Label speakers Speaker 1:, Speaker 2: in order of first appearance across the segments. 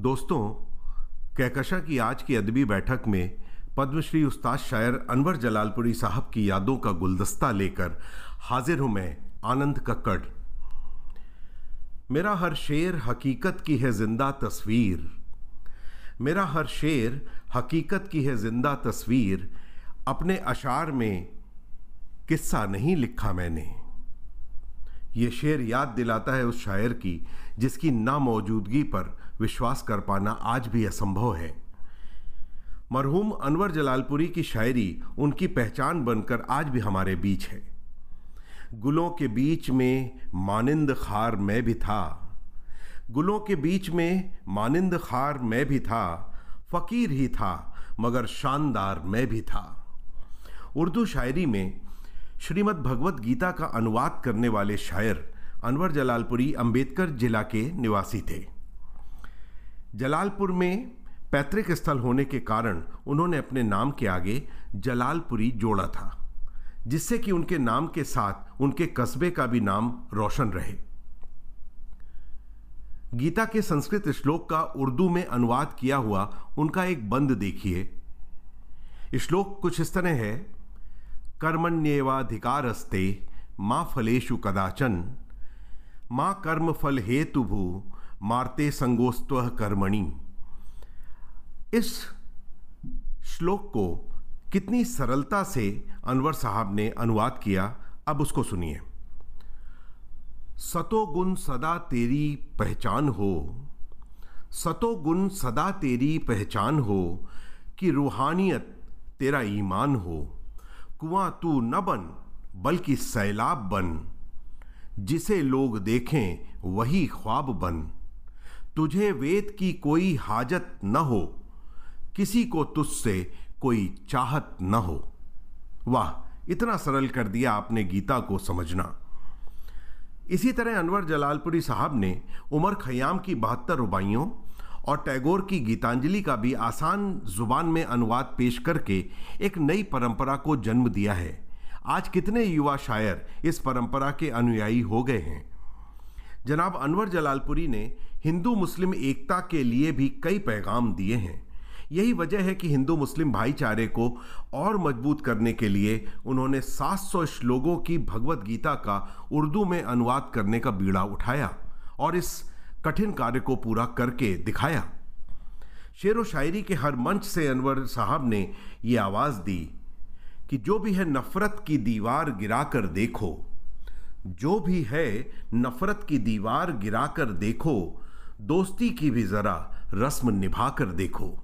Speaker 1: दोस्तों कहकशा की आज की अदबी बैठक में पद्मश्री उस्ताद शायर अनवर जलालपुरी साहब की यादों का गुलदस्ता लेकर हाजिर हूँ मैं आनंद कक्कड़। मेरा हर शेर हकीकत की है ज़िंदा तस्वीर। मेरा हर शेर हकीकत की है ज़िंदा तस्वीर। अपने अशार में किस्सा नहीं लिखा मैंने। ये शेर याद दिलाता है उस शायर की, जिसकी नामौजूदगी पर विश्वास कर पाना आज भी असंभव है। मरहूम अनवर जलालपुरी की शायरी उनकी पहचान बनकर आज भी हमारे बीच है। गुलों के बीच में मानिंद खार मैं भी था। गुलों के बीच में मानिंद खार मैं भी था। फ़कीर ही था, मगर शानदार मैं भी था। उर्दू शायरी में श्रीमद् भगवत गीता का अनुवाद करने वाले शायर अनवर जलालपुरी अंबेडकर जिला के निवासी थे। जलालपुर में पैतृक स्थल होने के कारण उन्होंने अपने नाम के आगे जलालपुरी जोड़ा था, जिससे कि उनके नाम के साथ उनके कस्बे का भी नाम रोशन रहे। गीता के संस्कृत श्लोक का उर्दू में अनुवाद किया हुआ उनका एक बंद देखिए। श्लोक कुछ इस तरह है। कर्मण्येवाधिकारस्ते माँ फलेशु कदाचन। माँ कर्म फल हेतु भू, मारते संगोस्त्व कर्मणि। इस श्लोक को कितनी सरलता से अनवर साहब ने अनुवाद किया, अब उसको सुनिए। सतो गुण सदा तेरी पहचान हो। सतो गुण सदा तेरी पहचान हो कि रूहानियत तेरा ईमान हो। कुआँ तू न बन, बल्कि सैलाब बन। जिसे लोग देखें, वही ख्वाब बन। तुझे वेद की कोई हाजत न हो, किसी को तुझसे कोई चाहत न हो। वाह, इतना सरल कर दिया आपने गीता को समझना। इसी तरह अनवर जलालपुरी साहब ने उमर खयाम की बहत्तर रुबाइयों और टैगोर की गीतांजलि का भी आसान ज़ुबान में अनुवाद पेश करके एक नई परंपरा को जन्म दिया है। आज कितने युवा शायर इस परंपरा के अनुयायी हो गए हैं? जनाब अनवर जलालपुरी ने हिंदू मुस्लिम एकता के लिए भी कई पैगाम दिए हैं। यही वजह है कि हिंदू मुस्लिम भाईचारे को और मज़बूत करने के लिए उन्होंने 700 श्लोकों की भगवत गीता का उर्दू में अनुवाद करने का बीड़ा उठाया और इस कठिन कार्य को पूरा करके दिखाया। शेर व शायरी के हर मंच से अनवर साहब ने ये आवाज़ दी कि जो भी है नफ़रत की दीवार गिराकर देखो। जो भी है नफ़रत की दीवार गिराकर देखो, दोस्ती की भी ज़रा रस्म निभाकर देखो।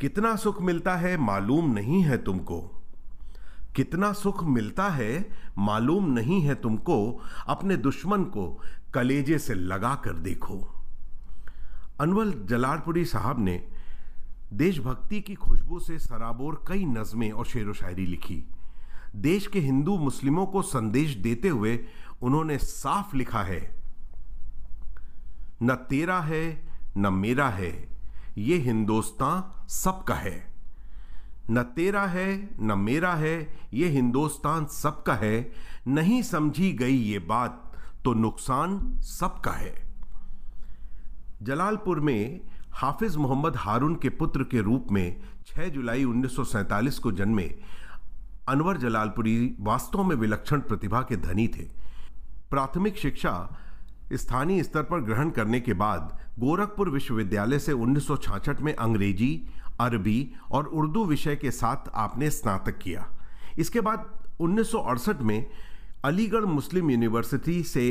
Speaker 1: कितना सुख मिलता है मालूम नहीं है तुमको। कितना सुख मिलता है मालूम नहीं है तुमको, अपने दुश्मन को कलेजे से लगा कर देखो। अनवल जलालपुरी साहब ने देशभक्ति की खुशबू से सराबोर कई नज़में और शेर व शायरी लिखी। देश के हिंदू मुस्लिमों को संदेश देते हुए उन्होंने साफ़ लिखा है, न तेरा है, न मेरा है, ये हिंदुस्तान सबका है। न तेरा है, न मेरा है, ये हिंदुस्तान सबका है। नहीं समझी गई ये बात तो नुकसान सबका है। जलालपुर में हाफिज मोहम्मद हारून के पुत्र के रूप में 6 जुलाई 1947 को जन्मे अनवर जलालपुरी वास्तव में विलक्षण प्रतिभा के धनी थे। प्राथमिक शिक्षा स्थानीय स्तर पर ग्रहण करने के बाद गोरखपुर विश्वविद्यालय से 1966 में अंग्रेज़ी अरबी और उर्दू विषय के साथ आपने स्नातक किया। इसके बाद 1968 में अलीगढ़ मुस्लिम यूनिवर्सिटी से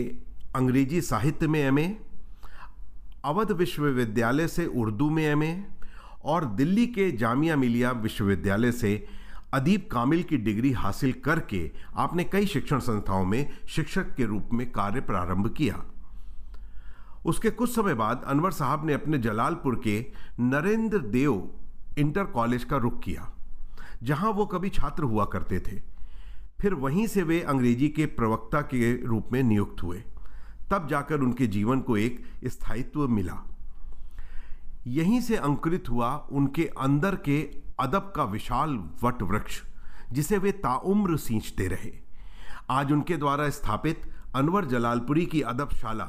Speaker 1: अंग्रेज़ी साहित्य में एमए अवध विश्वविद्यालय से उर्दू में एमए और दिल्ली के जामिया मिलिया विश्वविद्यालय से अदीब कामिल की डिग्री हासिल करके आपने कई शिक्षण संस्थाओं में शिक्षक के रूप में कार्य प्रारंभ किया। उसके कुछ समय बाद अनवर साहब ने अपने जलालपुर के नरेंद्र देव इंटर कॉलेज का रुख किया, जहाँ वो कभी छात्र हुआ करते थे। फिर वहीं से वे अंग्रेज़ी के प्रवक्ता के रूप में नियुक्त हुए। तब जाकर उनके जीवन को एक स्थायित्व मिला। यहीं से अंकुरित हुआ उनके अंदर के अदब का विशाल वट वृक्ष जिसे वे ताउम्र सींचते रहे। आज उनके द्वारा स्थापित अनवर जलालपुरी की अदबशाला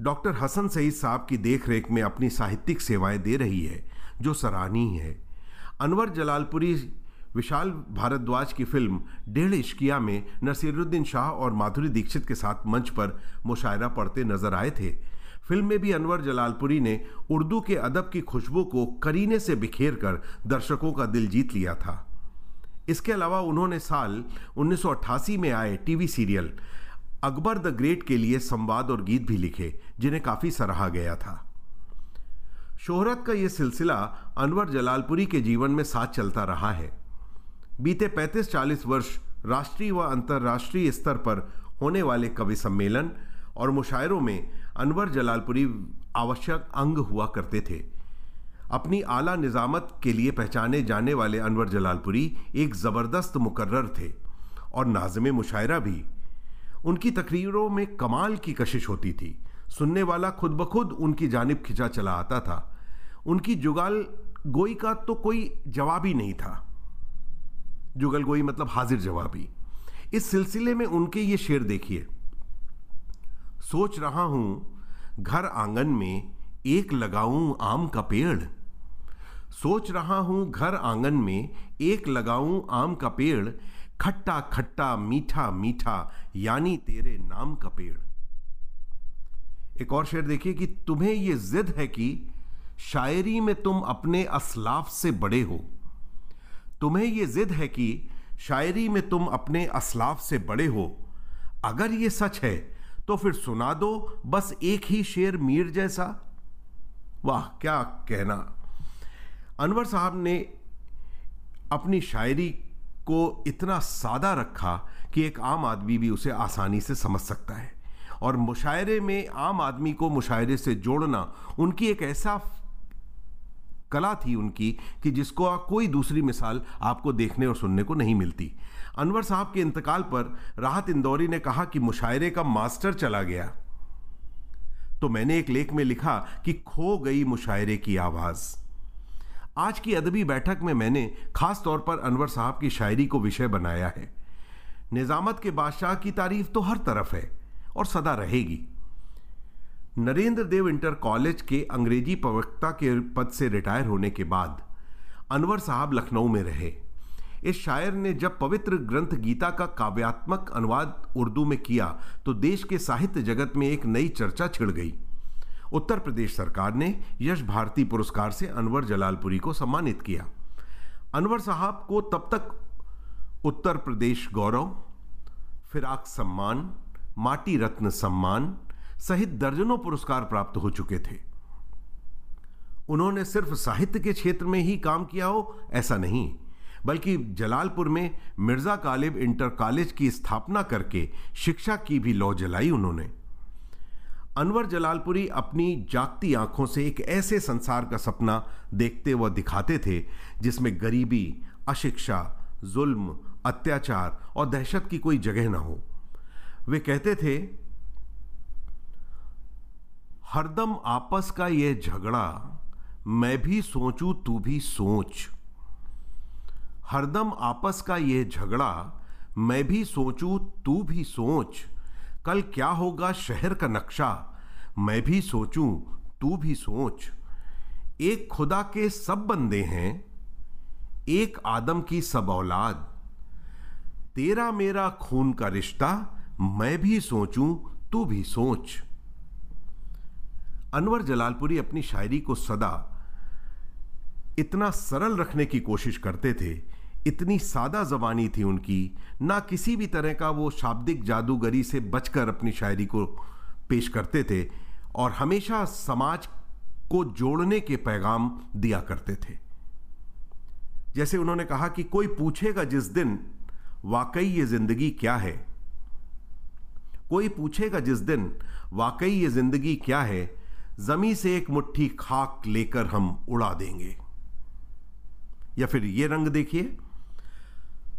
Speaker 1: डॉक्टर हसन सईद साहब की देखरेख में अपनी साहित्यिक सेवाएँ दे रही है। जो सराहनीय है। अनवर जलालपुरी विशाल भारद्वाज की फ़िल्म डेढ़ इश्किया में नसीरुद्दीन शाह और माधुरी दीक्षित के साथ मंच पर मुशायरा पढ़ते नज़र आए थे। फ़िल्म में भी अनवर जलालपुरी ने उर्दू के अदब की खुशबू को करीने से बिखेर कर दर्शकों का दिल जीत लिया था। इसके अलावा उन्होंने साल 1988 में आए TV serial Akbar the great के लिए संवाद और गीत भी लिखे, जिन्हें काफ़ी सराहा गया था। शोहरत का यह सिलसिला अनवर जलालपुरी के जीवन में साथ चलता रहा है। बीते 35-40 वर्ष राष्ट्रीय व अंतर्राष्ट्रीय स्तर पर होने वाले कवि सम्मेलन और मुशायरों में अनवर जलालपुरी आवश्यक अंग हुआ करते थे। अपनी आला निज़ामत के लिए पहचाने जाने वाले अनवर जलालपुरी एक ज़बरदस्त मुकर्र थे और नाजम मुशायरा भी। उनकी तकरीरों में कमाल की कशिश होती थी। सुनने वाला खुद ब खुद उनकी जानब खिंचा चला आता था। उनकी जुगाल गोई का तो कोई जवाब ही नहीं था। जुगल गोई मतलब हाजिर जवाबी। इस सिलसिले में उनके ये शेर देखिए। सोच रहा हूँ, घर आँगन में एक लगाऊँ आम का पेड़। सोच रहा हूँ, घर आँगन में एक लगाऊँ आम का पेड़। खट्टा खट्टा, मीठा मीठा, यानी तेरे नाम का पेड़। एक और शेर देखिए कि तुम्हें यह जिद है कि शायरी में तुम अपने असलाफ से बड़े हो। तुम्हें यह जिद है कि शायरी में तुम अपने असलाफ से बड़े हो। अगर ये सच है तो फिर सुना दो, बस एक ही शेर मीर जैसा। वाह, क्या कहना। अनवर साहब ने अपनी शायरी को इतना सादा रखा कि एक आम आदमी भी उसे आसानी से समझ सकता है। और मुशायरे में आम आदमी को मुशायरे से जोड़ना उनकी एक ऐसा कला थी उनकी कि जिसको कोई दूसरी मिसाल आपको देखने और सुनने को नहीं मिलती। अनवर साहब के इंतकाल पर राहत इंदौरी ने कहा कि मुशायरे का मास्टर चला गया। तो मैंने एक लेख में लिखा कि खो गई मुशायरे की आवाज़। आज की अदबी बैठक में मैंने खास तौर पर अनवर साहब की शायरी को विषय बनाया है। निज़ामत के बादशाह की तारीफ़ तो हर तरफ़ है और सदा रहेगी। नरेंद्र देव इंटर कॉलेज के अंग्रेज़ी प्रवक्ता के पद से रिटायर होने के बाद अनवर साहब लखनऊ में रहे। इस शायर ने जब पवित्र ग्रंथ गीता का काव्यात्मक अनुवाद उर्दू में किया तो देश के साहित्य जगत में एक नई चर्चा छिड़ गई। उत्तर प्रदेश सरकार ने यश भारती पुरस्कार से अनवर जलालपुरी को सम्मानित किया। अनवर साहब को तब तक उत्तर प्रदेश गौरव, फिराक सम्मान, माटी रत्न सम्मान सहित दर्जनों पुरस्कार प्राप्त हो चुके थे। उन्होंने सिर्फ़ साहित्य के क्षेत्र में ही काम किया हो, ऐसा नहीं, बल्कि जलालपुर में मिर्ज़ा कालिब इंटर कॉलेज की स्थापना करके शिक्षा की भी लौ जलाई उन्होंने। अनवर जलालपुरी अपनी जागती आँखों से एक ऐसे संसार का सपना देखते व दिखाते थे, जिसमें गरीबी, अशिक्षा, जुल्म, अत्याचार और दहशत की कोई जगह ना हो। वे कहते थे हरदम आपस का यह झगड़ा, मैं भी सोचूं, तू भी सोच। हरदम आपस का यह झगड़ा, मैं भी सोचूं, तू भी सोच। कल क्या होगा शहर का नक्शा, मैं भी सोचूं, तू भी सोच। एक खुदा के सब बंदे हैं, एक आदम की सब औलाद। तेरा मेरा खून का रिश्ता, मैं भी सोचूं, तू भी सोच। अनवर जलालपुरी अपनी शायरी को सदा इतना सरल रखने की कोशिश करते थे, इतनी सादा जबानी थी उनकी, ना किसी भी तरह का वो शाब्दिक जादूगरी से बचकर अपनी शायरी को पेश करते थे और हमेशा समाज को जोड़ने के पैगाम दिया करते थे। जैसे उन्होंने कहा कि कोई पूछेगा जिस दिन, वाकई ये ज़िंदगी क्या है? कोई पूछेगा जिस दिन, वाकई ये ज़िंदगी क्या है? जमी से एक मुट्ठी खाक लेकर हम उड़ा देंगे। या फिर ये रंग देखिए।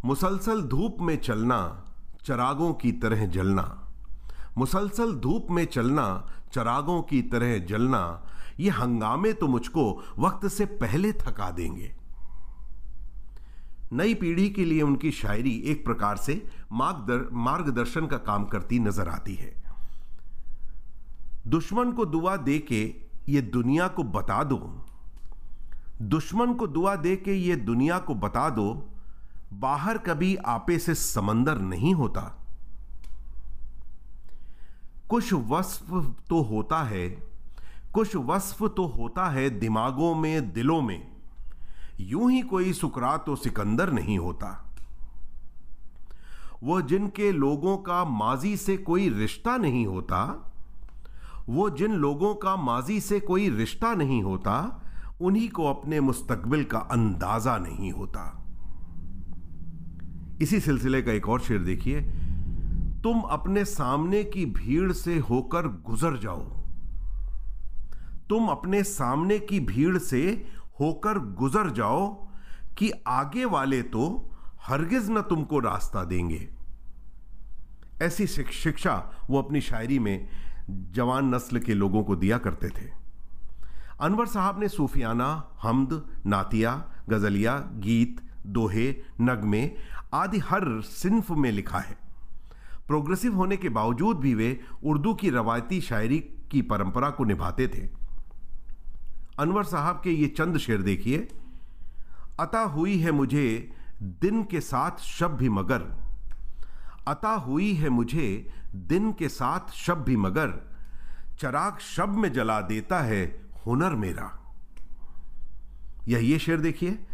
Speaker 1: मुसलसल धूप में चलना, चरागों की तरह जलना। मुसलसल धूप में चलना, चरागों की तरह जलना, ये हंगामे तो मुझको वक्त से पहले थका देंगे। नई पीढ़ी के लिए उनकी शायरी एक प्रकार से मार्गदर्शन का काम करती नज़र आती है। दुश्मन को दुआ दे के ये दुनिया को बता दो। दुश्मन को दुआ दे के ये दुनिया को बता दो, बाहर कभी आपे से समंदर नहीं होता। कुछ वस्फ तो होता है, कुछ वस्फ तो होता है दिमागों में, दिलों में। यूँ ही कोई सुकरात तो सिकंदर नहीं होता। वो जिनके लोगों का माजी से कोई रिश्ता नहीं होता वो जिन लोगों का माजी से कोई रिश्ता नहीं होता, उन्हीं को अपने मुस्तकबिल का अंदाज़ा नहीं होता। इसी सिलसिले का एक और शेर देखिए। तुम अपने सामने की भीड़ से होकर गुजर जाओ। तुम अपने सामने की भीड़ से होकर गुजर जाओ कि आगे वाले तो हरगिज न तुमको रास्ता देंगे। ऐसी शिक्षा वो अपनी शायरी में जवान नस्ल के लोगों को दिया करते थे। अनवर साहब ने सूफियाना, हमद, नातिया, गजलिया, गीत, दोहे, नगमे आदि हर सिंफ में लिखा है। प्रोग्रेसिव होने के बावजूद भी वे उर्दू की रवायती शायरी की परंपरा को निभाते थे। अनवर साहब के ये चंद शेर देखिए। अता हुई है मुझे दिन के साथ शब भी मगर। अता हुई है मुझे, दिन के साथ शब भी मगर। चराग शब में जला देता है हुनर मेरा। यह ये शेर देखिए।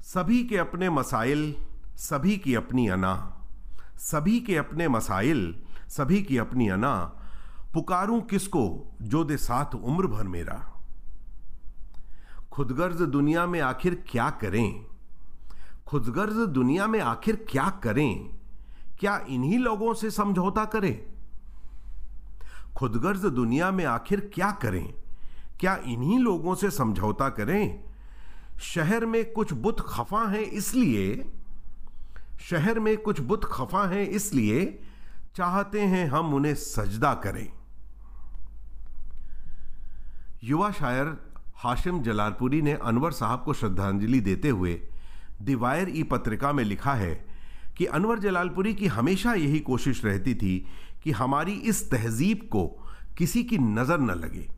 Speaker 1: सभी के अपने मसाइल, सभी की अपनी अना। सभी के अपने मसाइल, सभी की अपनी अना। पुकारूं किसको जो दे साथ उम्र भर मेरा? खुदगर्ज दुनिया में आखिर क्या करें? खुदगर्ज दुनिया में आखिर क्या करें? क्या इन्हीं लोगों से समझौता करें? खुदगर्ज दुनिया में आखिर क्या करें? क्या इन्हीं लोगों से समझौता करें? शहर में कुछ बुत खफा हैं इसलिए, शहर में कुछ बुत खफा हैं इसलिए चाहते हैं हम उन्हें सजदा करें। युवा शायर हाशिम जलालपुरी ने अनवर साहब को श्रद्धांजलि देते हुए दिवायर ई पत्रिका में लिखा है कि अनवर जलालपुरी की हमेशा यही कोशिश रहती थी कि हमारी इस तहजीब को किसी की नज़र न लगे।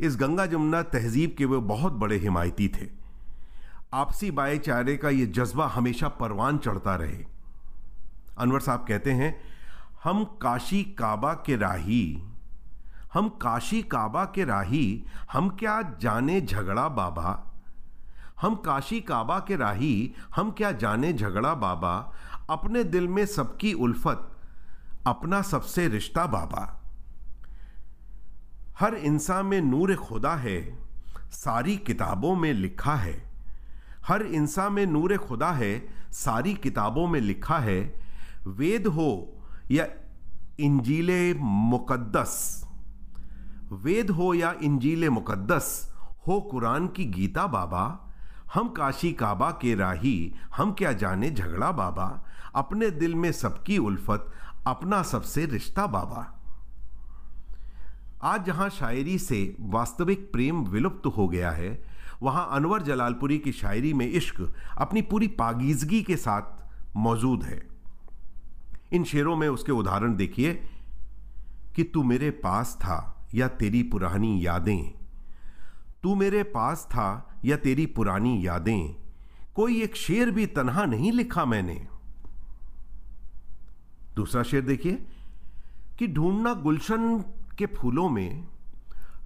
Speaker 1: इस गंगा जमुना तहजीब के वे बहुत बड़े हिमायती थे। आपसी भाईचारे का ये जज्बा हमेशा परवान चढ़ता रहे। अनवर साहब कहते हैं, हम काशी काबा के राही, हम काशी काबा के राही, हम क्या जाने झगड़ा बाबा? हम काशी काबा के राही, हम क्या जाने झगड़ा बाबा? अपने दिल में सबकी उल्फत, अपना सबसे रिश्ता बाबा। हर इंसान में नूर खुदा है, सारी किताबों में लिखा है। हर इंसान में नूर खुदा है, सारी किताबों में लिखा है, वेद हो या इंजील मुकद्दस। वेद हो या इंजील मुकद्दस, हो कुरान की गीता बाबा। हम काशी काबा के राही, हम क्या जाने झगड़ा बाबा? अपने दिल में सबकी उल्फत, अपना सबसे रिश्ता बाबा। आज जहाँ शायरी से वास्तविक प्रेम विलुप्त हो गया है, वहाँ अनवर जलालपुरी की शायरी में इश्क अपनी पूरी पागीजगी के साथ मौजूद है। इन शेरों में उसके उदाहरण देखिए, कि तू मेरे पास था या तेरी पुरानी यादें। तू मेरे पास था या तेरी पुरानी यादें, कोई एक शेर भी तनहा नहीं लिखा मैंने। दूसरा शेर देखिए, कि ढूंढना गुलशन के फूलों में,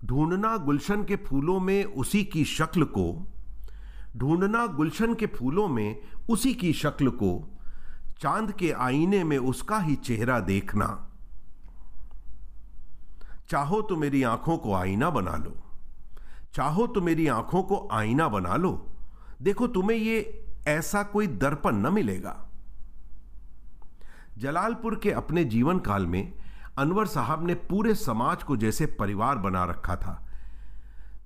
Speaker 1: ढूंढना गुलशन के फूलों में उसी की शक्ल को, ढूंढना गुलशन के फूलों में उसी की शक्ल को, चाँद के आईने में उसका ही चेहरा देखना। चाहो तो मेरी आँखों को आईना बना लो। चाहो तो मेरी आँखों को आईना बना लो। देखो तुम्हें ये ऐसा कोई दर्पण न मिलेगा। जलालपुर के अपने जीवन काल में अनवर साहब ने पूरे समाज को जैसे परिवार बना रखा था।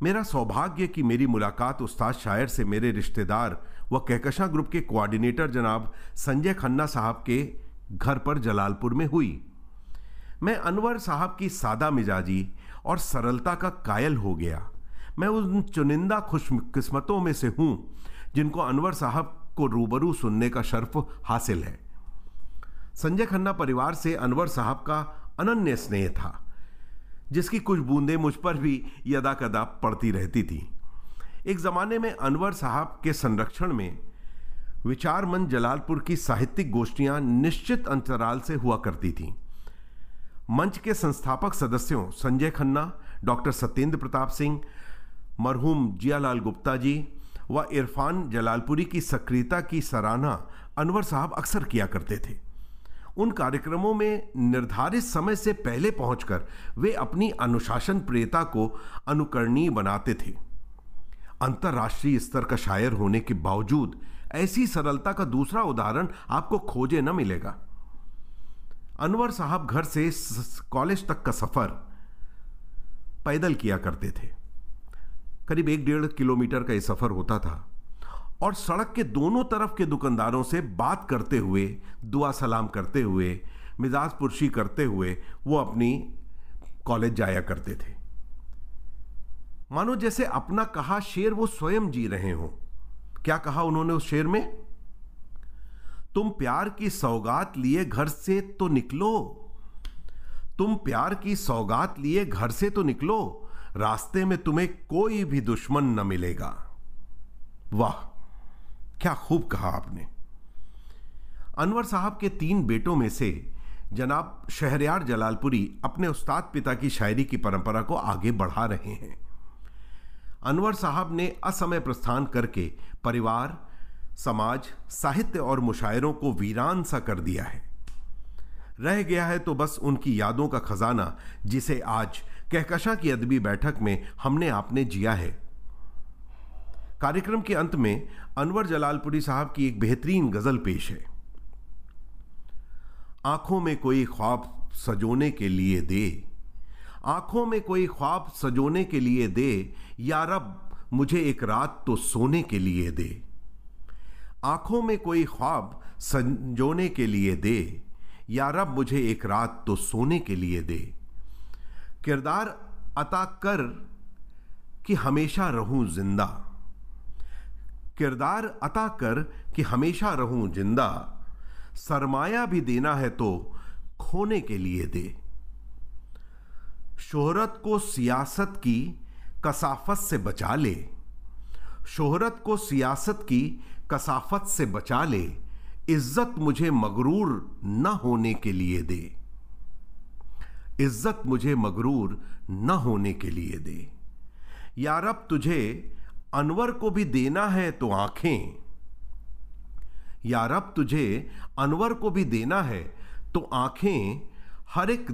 Speaker 1: मेरा सौभाग्य कि मेरी मुलाकात उस्ताद शायर से मेरे रिश्तेदार व कहकशा ग्रुप के कोऑर्डिनेटर जनाब संजय खन्ना साहब के घर पर जलालपुर में हुई। मैं अनवर साहब की सादा मिजाजी और सरलता का कायल हो गया। मैं उन चुनिंदा खुशकिस्मतों में से हूँ, जिनको अनवर साहब को रूबरू सुनने का शर्फ हासिल है। संजय खन्ना परिवार से अनवर साहब का अनन्य स्नेह था, जिसकी कुछ बूंदें मुझ पर भी यदा कदा पड़ती रहती थी। एक ज़माने में अनवर साहब के संरक्षण में विचार मंच जलालपुर की साहित्यिक गोष्ठियाँ निश्चित अंतराल से हुआ करती थीं। मंच के संस्थापक सदस्यों संजय खन्ना, डॉक्टर सत्येंद्र प्रताप सिंह मरहूम जियालाल गुप्ता जी व इरफान जलालपुरी की सक्रियता की सराहना अनवर साहब अक्सर किया करते थे। उन कार्यक्रमों में निर्धारित समय से पहले पहुंचकर वे अपनी अनुशासन प्रियता को अनुकरणीय बनाते थे। अंतर्राष्ट्रीय स्तर का शायर होने के बावजूद ऐसी सरलता का दूसरा उदाहरण आपको खोजे न मिलेगा। अनवर साहब घर से कॉलेज तक का सफ़र पैदल किया करते थे। करीब एक डेढ़ किलोमीटर का ये सफ़र होता था। और सड़क के दोनों तरफ़ के दुकानदारों से बात करते हुए, दुआ सलाम करते हुए, मिजाज पुरशी करते हुए वो अपनी कॉलेज जाया करते थे। मानो जैसे अपना कहा शेर वो स्वयं जी रहे हो। क्या कहा उन्होंने उस शेर में? तुम प्यार की सौगात लिए घर से तो निकलो। तुम प्यार की सौगात लिए घर से तो निकलो। रास्ते में तुम्हें कोई भी दुश्मन न मिलेगा। वाह, क्या खूब कहा आपने। अनवर साहब के तीन बेटों में से जनाब शहरयार जलालपुरी अपने उस्ताद पिता की शायरी की परंपरा को आगे बढ़ा रहे हैं। अनवर साहब ने असमय प्रस्थान करके परिवार, समाज, साहित्य और मुशायरों को वीरान सा कर दिया है। रह गया है तो बस उनकी यादों का खजाना, जिसे आज कहकशा की अदबी बैठक में हमने आपने जिया है। कार्यक्रम के अंत में अनवर जलालपुरी साहब की एक बेहतरीन गज़ल पेश है। आँखों में कोई ख्वाब सजोने के लिए दे। आँखों में कोई ख्वाब सजोने के लिए दे। या रब, मुझे एक रात तो सोने के लिए दे। आँखों में कोई ख्वाब सजोने के लिए दे। या रब, मुझे एक रात तो सोने के लिए दे। किरदार अता कर कि हमेशा रहूँ ज़िंदा। किरदार अता कर कि हमेशा रहूँ ज़िंदा। सरमाया भी देना है तो खोने के लिए दे। शोहरत को सियासत की कसाफत से बचा ले। शोहरत को सियासत की कसाफत से बचा ले। इज़्ज़त मुझे मगरूर न होने के लिए दे। इज़्ज़त मुझे मगरूर न होने के लिए दे। यार अब तुझे अनवर को भी देना है तो आँखें। यार अब तुझे अनवर को भी देना है तो आँखें हर एक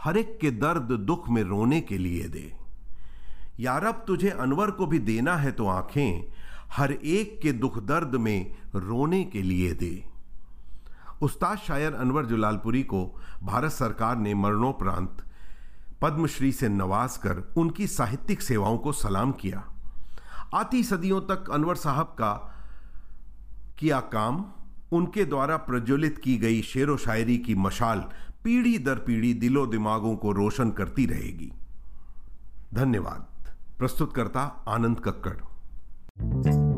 Speaker 1: हर एक के दर्द दुख में रोने के लिए दे। यार अब तुझे अनवर को भी देना है तो आँखें हर एक के दुख दर्द में रोने के लिए दे। उस्ताद शायर अनवर जलालपुरी को भारत सरकार ने मरणोपरांत पद्मश्री से नवाज़ कर उनकी साहित्यिक सेवाओं को सलाम किया। आती सदियों तक अनवर साहब का किया काम, उनके द्वारा प्रज्वलित की गई शेर व शायरी की मशाल पीढ़ी दर पीढ़ी दिलो दिमागों को रोशन करती रहेगी। धन्यवाद। प्रस्तुतकर्ता आनंद कक्कड़।